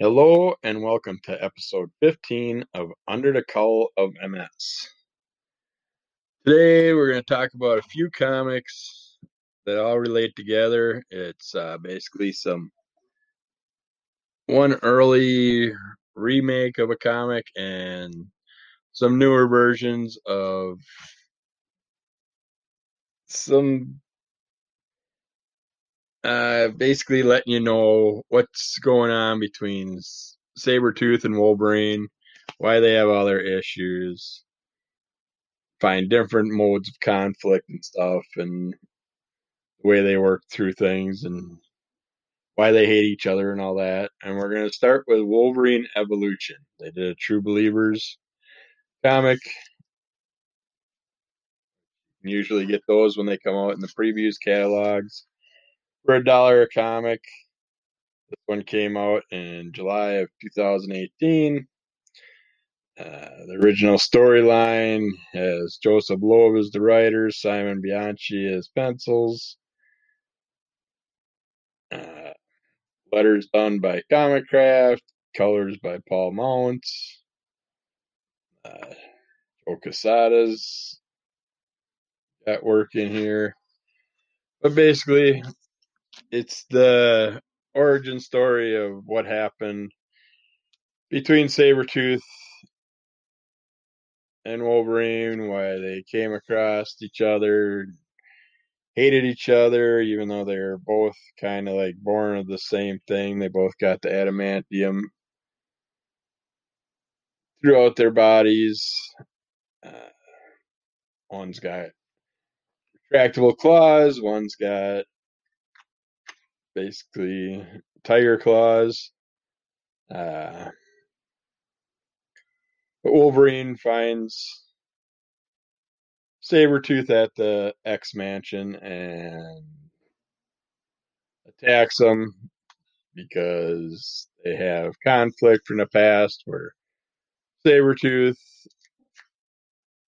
Hello and welcome to episode 15 of Under the Cowl of MS. Today we're going to talk about a few comics that all relate together. It's uh, basically some one early remake of a comic and some newer versions of some uh, basically letting you know what's going on between Sabretooth and Wolverine, why they have all their issues, find different modes of conflict and stuff, and the way they work through things, and why they hate each other and all that. And we're going to start with Wolverine Evolution. They did a True Believers comic. Usually get those when they come out in the previews catalogs for a dollar a comic. This one came out in July of 2018. Uh, the original storyline has Joseph Loeb as the writer, Simon Bianchi as pencils. Uh, letters done by Comicraft, colors by Paul Mounts. Uh, got work in here. But basically, it's the origin story of what happened between Sabretooth and Wolverine, why they came across each other, hated each other, even though they're both kind of like born of the same thing. They both got the adamantium throughout their bodies. Uh, one's got retractable claws, one's got basically tiger claws. Uh, Wolverine finds Sabretooth at the X Mansion and attacks him because they have conflict from the past where Sabretooth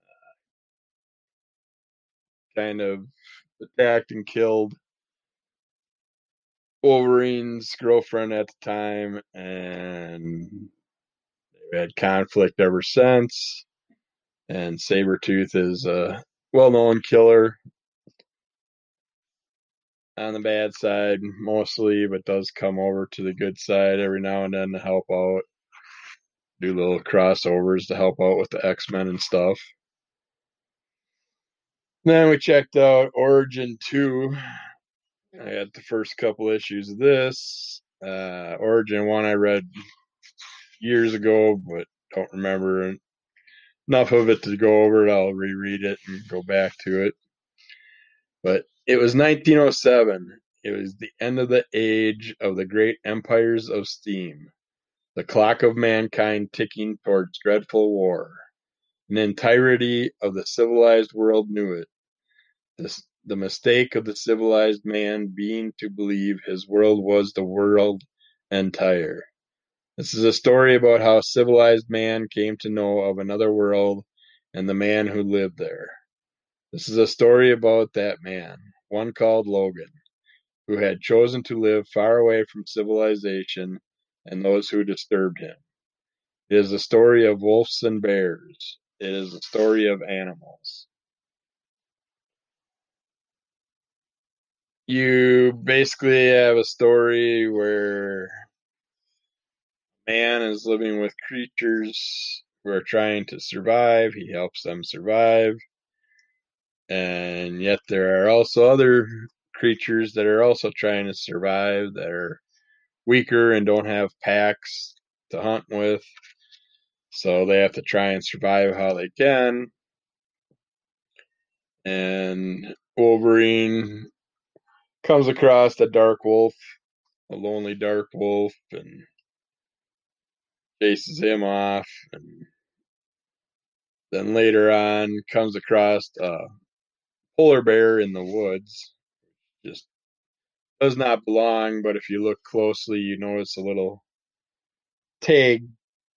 uh, kind of attacked and killed Wolverine's girlfriend at the time, and they've had conflict ever since. And Sabretooth is a well known killer on the bad side mostly, but does come over to the good side every now and then to help out. Do little crossovers to help out with the X Men and stuff. Then we checked out Origin 2, I had the first couple issues of this. Uh, Origin 1 I read years ago, but don't remember enough of it to go over it. I'll reread it and go back to it. But it was 1907. It was the end of the age of the great empires of steam. The clock of mankind ticking towards dreadful war. An entirety of the civilized world knew it. This the mistake of the civilized man being to believe his world was the world entire. This is a story about how civilized man came to know of another world and the man who lived there. This is a story about that man, one called Logan, who had chosen to live far away from civilization and those who disturbed him. It is a story of wolves and bears. It is a story of animals. You basically have a story where man is living with creatures who are trying to survive. He helps them survive. And yet there are also other creatures that are also trying to survive that are weaker and don't have packs to hunt with. So they have to try and survive how they can. And Wolverine comes across a dark wolf, a lonely dark wolf, and chases him off. And then later on, comes across a polar bear in the woods. Just does not belong, but if you look closely, you notice a little tag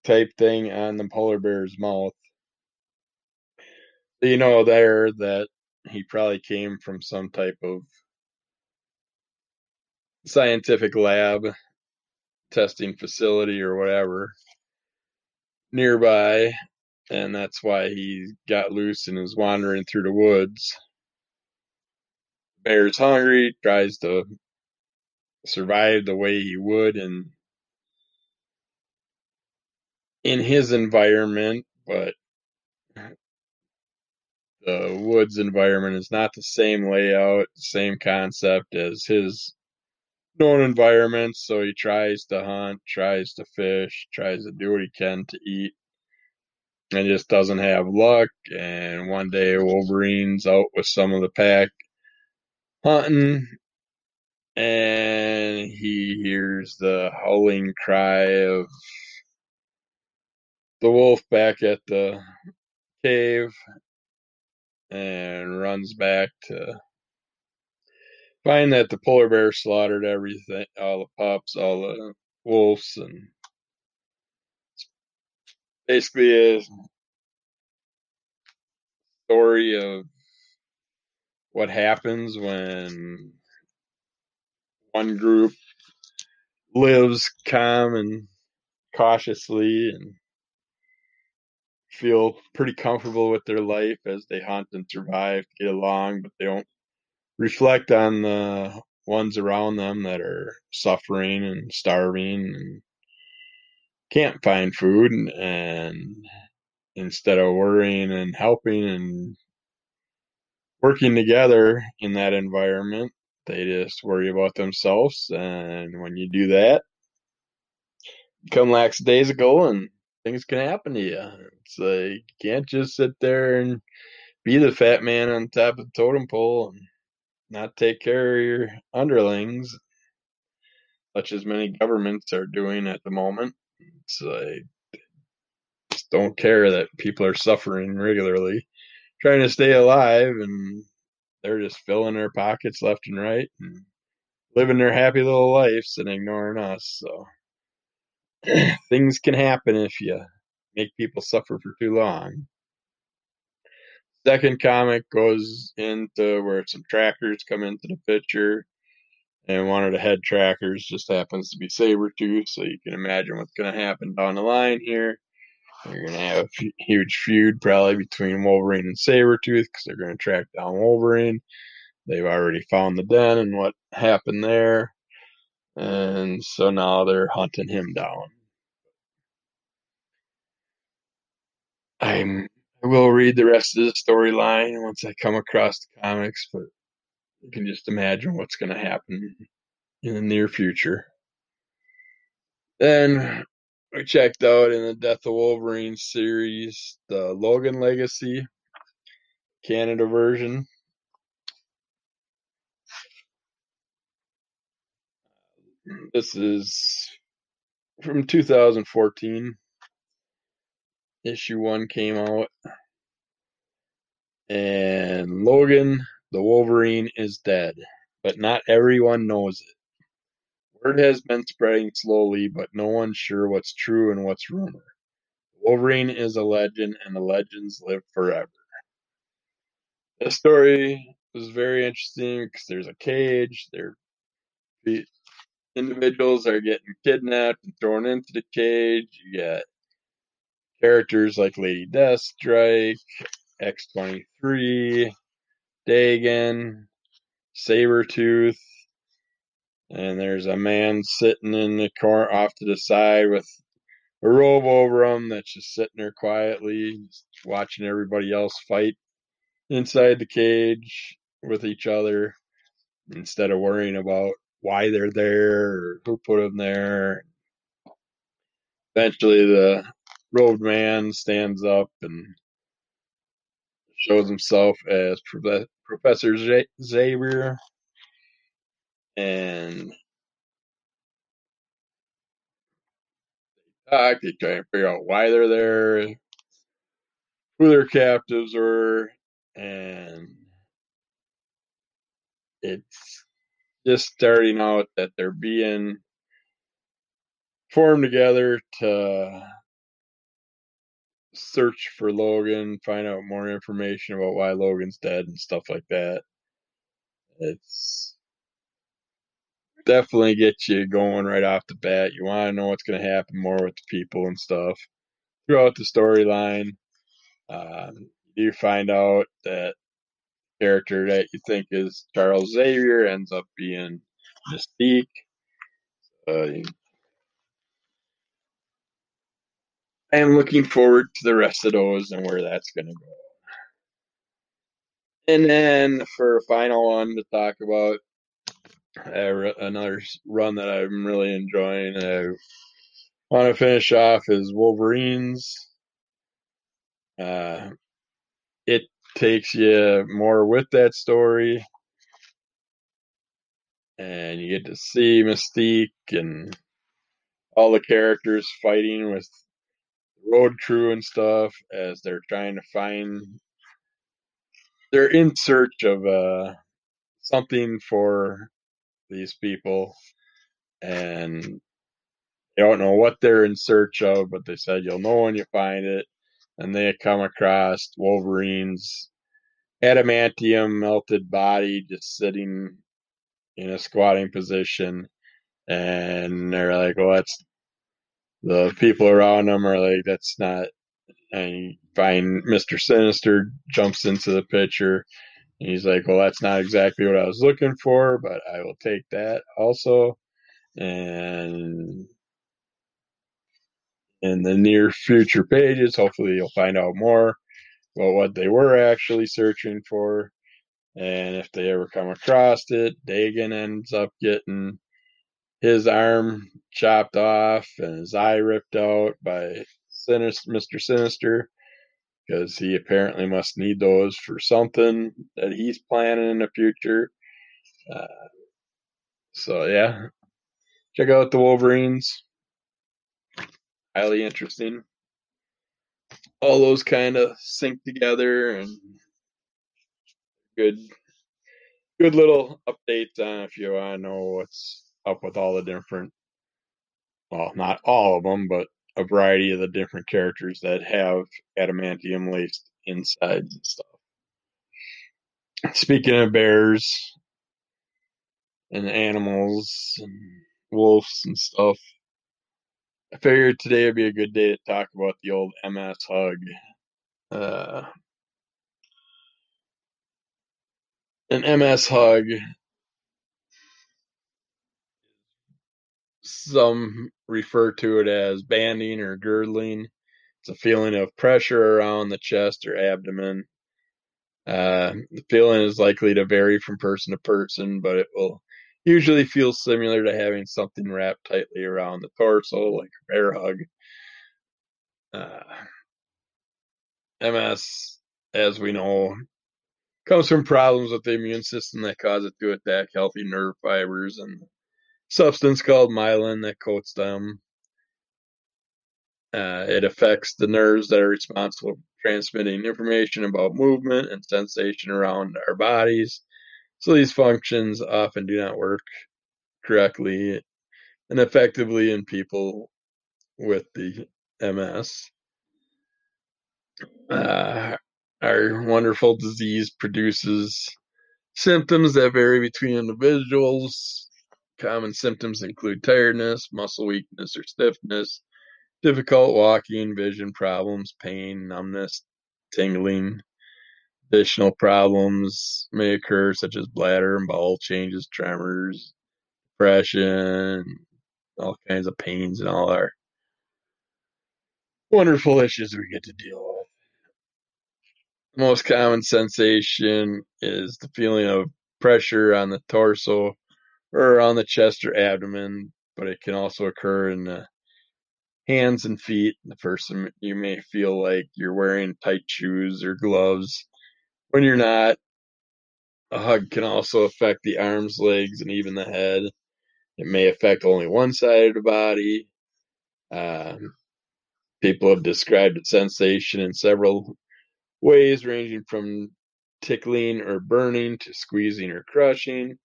type thing on the polar bear's mouth. So you know there that he probably came from some type of scientific lab testing facility or whatever nearby, and that's why he got loose and is wandering through the woods. Bear's hungry, tries to survive the way he would in in his environment, but the woods environment is not the same layout, same concept as his known environment. So he tries to hunt, tries to fish, tries to do what he can to eat, and just doesn't have luck. And one day Wolverine's out with some of the pack hunting, and he hears the howling cry of the wolf back at the cave and runs back to find that the polar bear slaughtered everything, all the pups, all the wolves, and basically a story of what happens when one group lives calm and cautiously and feel pretty comfortable with their life as they hunt and survive, get along, but they don't reflect on the ones around them that are suffering and starving and can't find food and, and instead of worrying and helping and working together in that environment they just worry about themselves. And when you do that come lackadaisical and things can happen to you. It's like you can't just sit there and be the fat man on top of the totem pole and not take care of your underlings, such as many governments are doing at the moment. It's like just don't care that people are suffering regularly, trying to stay alive, and they're just filling their pockets left and right and living their happy little lives and ignoring us. So things can happen if you make people suffer for too long. Second comic goes into where some trackers come into the picture, and one of the head trackers just happens to be Sabretooth, so you can imagine what's going to happen down the line here. You're going to have a huge feud probably between Wolverine and Sabretooth because they're going to track down Wolverine. They've already found the den and what happened there. And so now they're hunting him down. I'm will read the rest of the storyline once I come across the comics, but you can just imagine what's going to happen in the near future. Then we checked out in the Death of Wolverine series the Logan Legacy Canada version. This is from 2014. Issue 1 came out. And Logan, the Wolverine, is dead. But not everyone knows it. Word has been spreading slowly, but no one's sure what's true and what's rumor. Wolverine is a legend, and the legends live forever. This story is very interesting because there's a cage. There, the individuals are getting kidnapped and thrown into the cage. You get characters like Lady Deathstrike, X twenty three, Daken, Sabretooth, and there's a man sitting in the corner off to the side with a robe over him that's just sitting there quietly, watching everybody else fight inside the cage with each other instead of worrying about why they're there or who put them there. Eventually, the robed man stands up and shows himself as Professor Xavier and they talk. They try to figure out why they're there, who their captives are, and it's just starting out that they're being formed together to search for Logan, find out more information about why Logan's dead and stuff like that. It's definitely get you going right off the bat. You want to know what's going to happen more with the people and stuff throughout the storyline. Um, you find out that character that you think is Charles Xavier ends up being Mystique. Uh, I am looking forward to the rest of those and where that's going to go. And then for a final one to talk about, uh, another run that I'm really enjoying. I want to finish off is Wolverines. Uh, it takes you more with that story, and you get to see Mystique and all the characters fighting with road crew and stuff as they're trying to find. They're in search of uh, something for these people, and they don't know what they're in search of, but they said you'll know when you find it. And they come across Wolverine's adamantium melted body just sitting in a squatting position. And they're like, well, that's the people around him are like, that's not. And find Mr. Sinister jumps into the picture. And he's like, well, that's not exactly what I was looking for, but I will take that also. And in the near future pages, hopefully you'll find out more about what they were actually searching for. And if they ever come across it, Daken ends up getting his arm chopped off and his eye ripped out by Sinister, Mr. Sinister because he apparently must need those for something that he's planning in the future. Uh, so, yeah, check out the Wolverines. Highly interesting. All those kind of sync together and good good little updates on if you want to know what's up with all the different well not all of them but a variety of the different characters that have adamantium laced insides and stuff. Speaking of bears and animals and wolves and stuff i figured today would be a good day to talk about the old ms hug uh, an ms hug Some refer to it as banding or girdling. It's a feeling of pressure around the chest or abdomen. Uh, the feeling is likely to vary from person to person, but it will usually feel similar to having something wrapped tightly around the torso, like a bear hug. Uh, MS, as we know, comes from problems with the immune system that cause it to attack healthy nerve fibers and substance called myelin that coats them. Uh, it affects the nerves that are responsible for transmitting information about movement and sensation around our bodies. So these functions often do not work correctly and effectively in people with the MS. Uh, our wonderful disease produces symptoms that vary between individuals Common symptoms include tiredness, muscle weakness or stiffness, difficult walking, vision problems, pain, numbness, tingling. Additional problems may occur, such as bladder and bowel changes, tremors, depression, all kinds of pains, and all our wonderful issues we get to deal with. The most common sensation is the feeling of pressure on the torso or on the chest or abdomen, but it can also occur in the hands and feet. The person you may feel like you're wearing tight shoes or gloves when you're not. A hug can also affect the arms, legs, and even the head. It may affect only one side of the body. Um, people have described the sensation in several ways, ranging from tickling or burning to squeezing or crushing.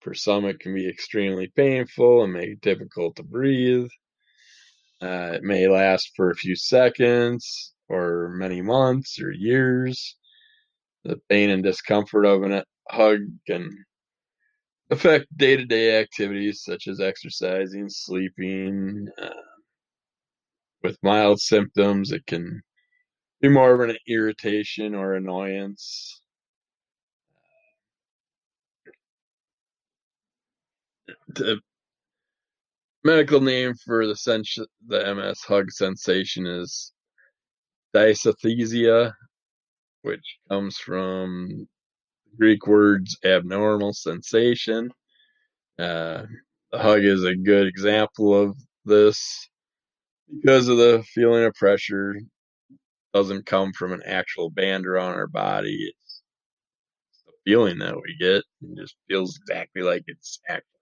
For some, it can be extremely painful and make it difficult to breathe. Uh, it may last for a few seconds or many months or years. The pain and discomfort of a hug can affect day-to-day activities such as exercising, sleeping. Uh, with mild symptoms, it can be more of an irritation or annoyance. The medical name for the sens- the MS hug sensation is dysesthesia, which comes from Greek words abnormal sensation. Uh, the hug is a good example of this because of the feeling of pressure doesn't come from an actual band around our body. It's the feeling that we get. It just feels exactly like it's actually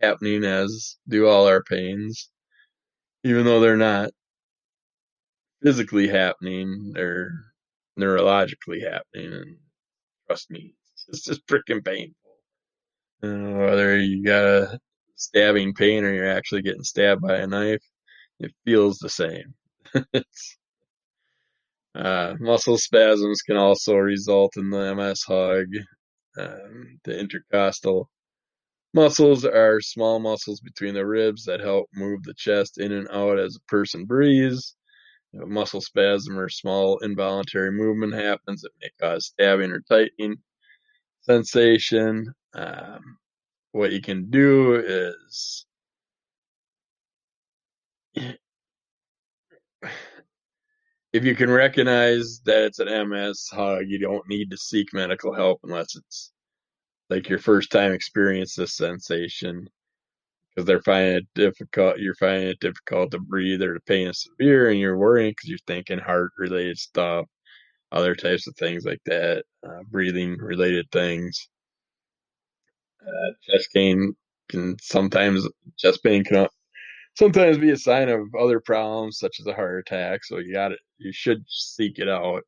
happening as do all our pains, even though they're not physically happening, they're neurologically happening. And trust me, it's just freaking painful. Whether you got a stabbing pain or you're actually getting stabbed by a knife, it feels the same. uh, muscle spasms can also result in the MS hug. Um, the intercostal muscles are small muscles between the ribs that help move the chest in and out as a person breathes. If a muscle spasm or small involuntary movement happens, it may cause stabbing or tightening sensation. Um, what you can do is if you can recognize that it's an MS hug, you don't need to seek medical help unless it's like your first time experience this sensation because they're finding it difficult. You're finding it difficult to breathe, or the pain is severe, and you're worrying because you're thinking heart related stuff, other types of things like that, uh, breathing related things. Uh, chest pain can sometimes chest pain can sometimes be a sign of other problems such as a heart attack. So you got it. You should seek it out.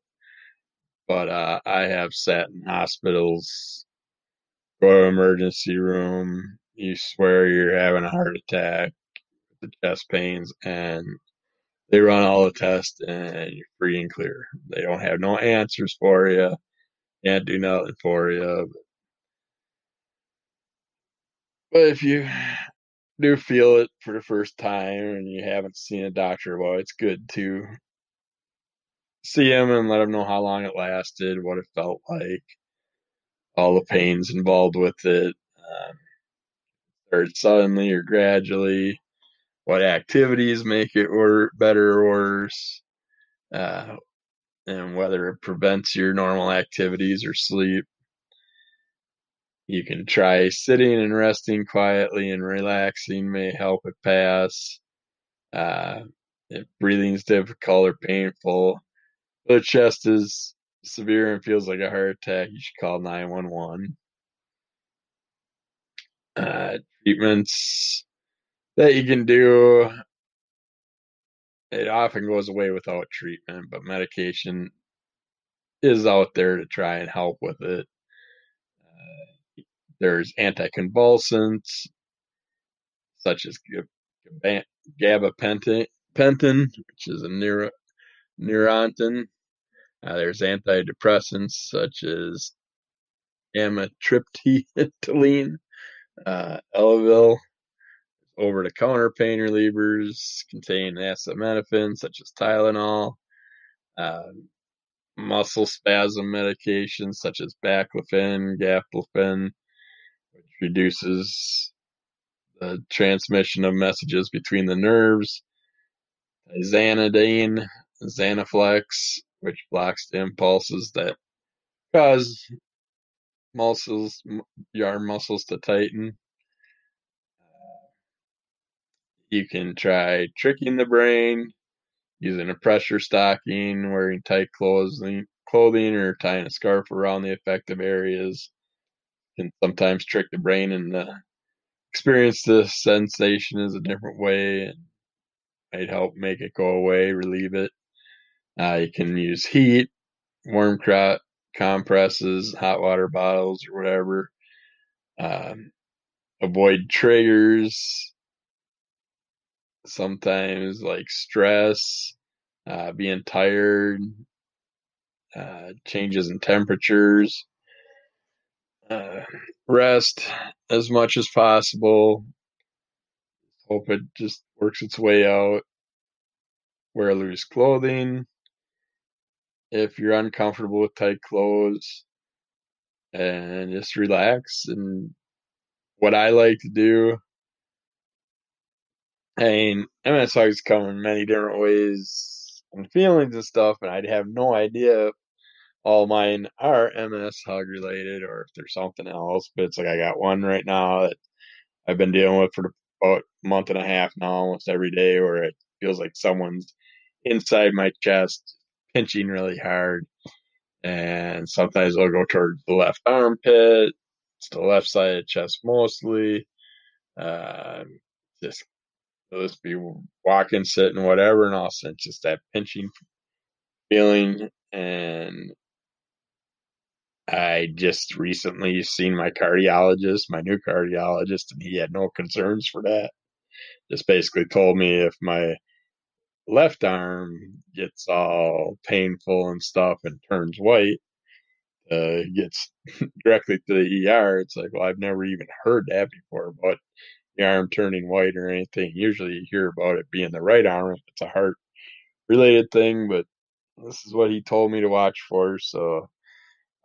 But uh, I have sat in hospitals, go to emergency room. You swear you're having a heart attack, the chest pains, and they run all the tests, and you're free and clear. They don't have no answers for you. Can't do nothing for you. But if you do feel it for the first time and you haven't seen a doctor, well, it's good to see him and let him know how long it lasted, what it felt like, all the pains involved with it, um, or suddenly or gradually, what activities make it or better or worse, uh, and whether it prevents your normal activities or sleep. You can try sitting and resting quietly and relaxing may help it pass. Uh, if breathing is difficult or painful, the chest is severe and feels like a heart attack, you should call 911. Uh, treatments that you can do, it often goes away without treatment, but medication is out there to try and help with it. Uh, there's anticonvulsants, such as gabapentin, which is a neuro, Neurontin. Uh, there's antidepressants such as amitriptyline, uh, Elavil. Over-the-counter pain relievers contain acetaminophen such as Tylenol. Uh, muscle spasm medications such as baclofen, gabapentin, which reduces the transmission of messages between the nerves. Xanadine, Zanaflex, which blocks the impulses that cause muscles, your muscles to tighten. You can try tricking the brain using a pressure stocking, wearing tight clothing, clothing, or tying a scarf around the affected areas. Can sometimes trick the brain and experience the sensation is a different way and might help make it go away, relieve it. Uh, you can use heat, warm compresses, hot water bottles, or whatever. Um, avoid triggers. Sometimes like stress, uh, being tired, uh, changes in temperatures. uh, rest as much as possible. Hope it just works its way out. Wear loose clothing. If you're uncomfortable with tight clothes, and just relax. And what I like to do, I mean, MS hugs come in many different ways and feelings and stuff, and I'd have no idea all mine are MS hug related or if there's something else. But it's like I got one right now that I've been dealing with for about a month and a half now, almost every day, where it feels like someone's inside my chest pinching really hard. And sometimes I'll go towards the left armpit, it's the left side of chest mostly. Uh, just will just be walking, sitting, whatever, and all of a sudden just that pinching feeling. And I just recently seen my cardiologist, my new cardiologist, and he had no concerns for that. Just basically told me if my left arm gets all painful and stuff and turns white, uh, gets directly to the ER. It's like, well, I've never even heard that before, but the arm turning white or anything. Usually you hear about it being the right arm if it's a heart related thing, but this is what he told me to watch for. So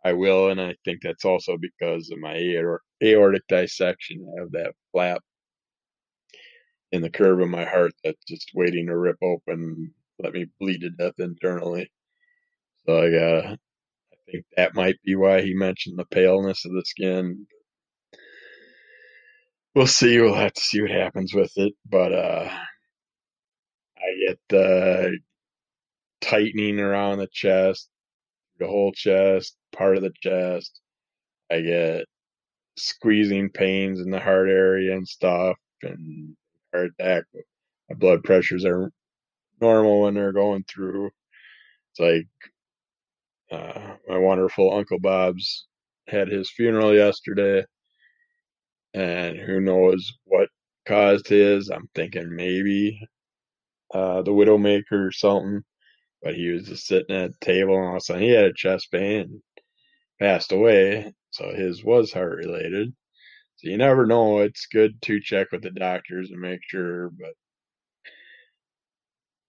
I will, and I think that's also because of my aortic dissection. I have that flap in the curve of my heart that's just waiting to rip open, let me bleed to death internally. So I got, I think that might be why he mentioned the paleness of the skin. We'll see. We'll have to see what happens with it, but uh, I get the tightening around the chest, the whole chest, part of the chest. I get squeezing pains in the heart area and stuff, and heart attack. My blood pressures are normal when they're going through. It's like uh, my wonderful Uncle Bob's had his funeral yesterday, and who knows what caused his. I'm thinking maybe uh, the Widowmaker or something, but he was just sitting at a table and all of a sudden he had a chest pain and passed away. So his was heart related. So you never know. It's good to check with the doctors and make sure, but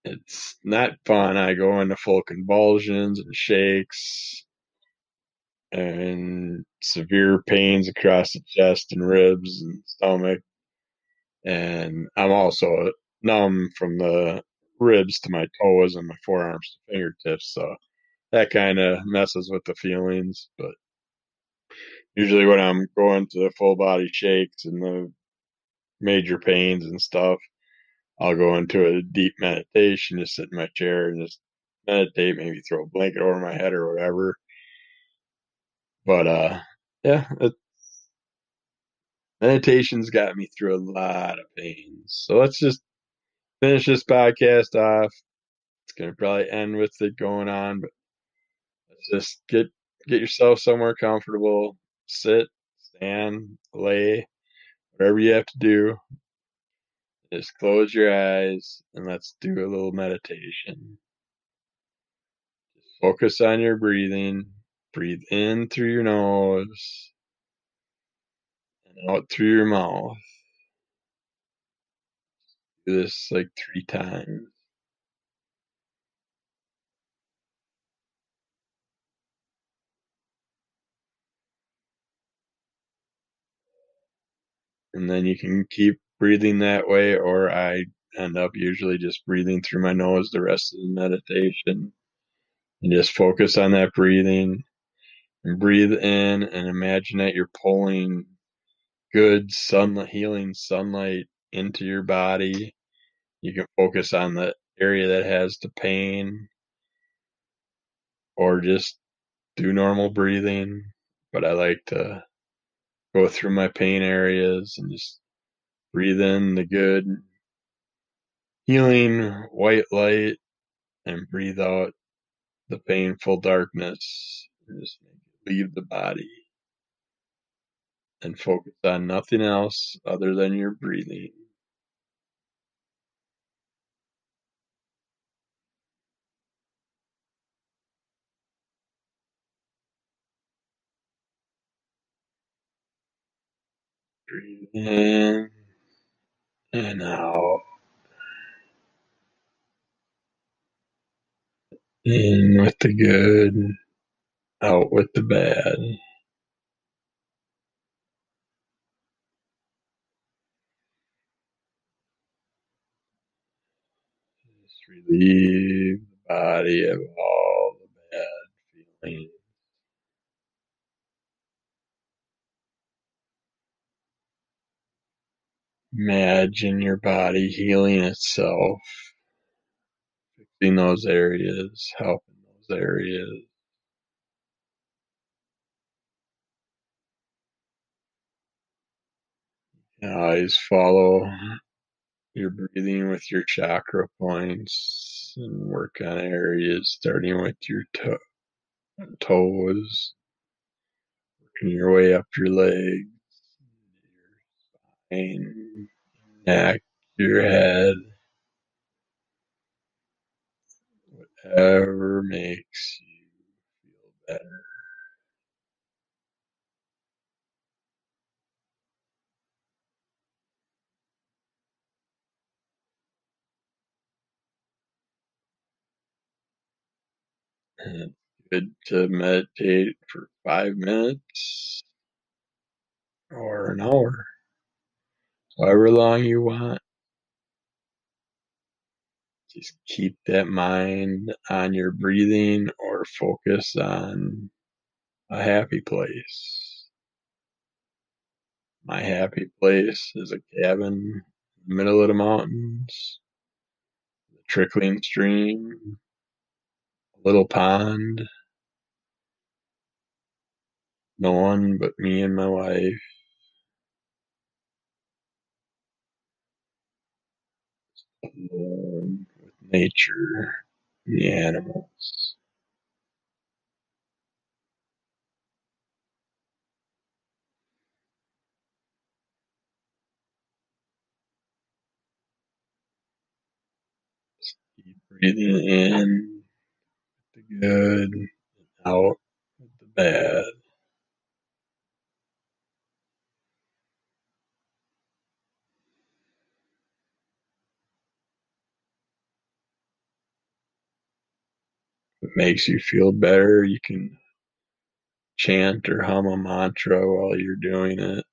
it's not fun. I go into full convulsions and shakes and severe pains across the chest and ribs and stomach. And I'm also numb from the ribs to my toes and my forearms to fingertips. So that kind of messes with the feelings. But usually when I'm going to the full body shakes and the major pains and stuff, I'll go into a deep meditation, just sit in my chair and just meditate, maybe throw a blanket over my head or whatever. But uh yeah, it, meditation's got me through a lot of pains. So let's just finish this podcast off. It's gonna probably end with it going on, but let's just get get yourself somewhere comfortable, sit, stand, lay, whatever you have to do. Just close your eyes and let's do a little meditation. Focus on your breathing. Breathe in through your nose and out through your mouth. Do this like three times. And then you can keep breathing that way, or I end up usually just breathing through my nose the rest of the meditation. And just focus on that breathing and breathe in and imagine that you're pulling good sunlight, healing sunlight into your body. You can focus on the area that has the pain or just do normal breathing. But I like to go through my pain areas and just breathe in the good healing white light and breathe out the painful darkness and just leave the body and focus on nothing else other than your breathing. Breathe in and out. In with the good, out with the bad. Just relieve the body of all the bad feelings. Imagine your body healing itself, fixing those areas, helping those areas. Always follow your breathing with your chakra points and work on areas starting with your to- toes, working your way up your legs, spine, neck, mm-hmm. your head, whatever makes you feel better. And good to meditate for five minutes or an hour, however long you want. Just keep that mind on your breathing or focus on a happy place. My happy place is a cabin in the middle of the mountains, a trickling stream, a little pond, no one but me and my wife, alone with nature the animals. Keep breathing in the good, and out the bad. It makes you feel better, you can chant or hum a mantra while you're doing it.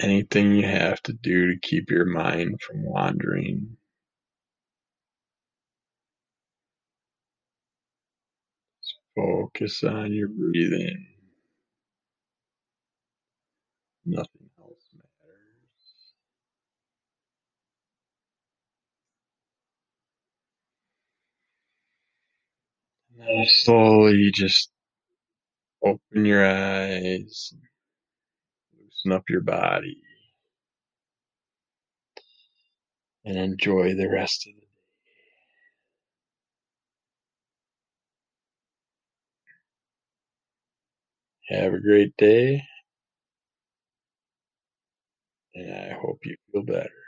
Anything you have to do to keep your mind from wandering. Focus on your breathing. Nothing else matters. Now slowly just open your eyes, loosen up your body, and enjoy the rest of the day. Have a great day, and I hope you feel better.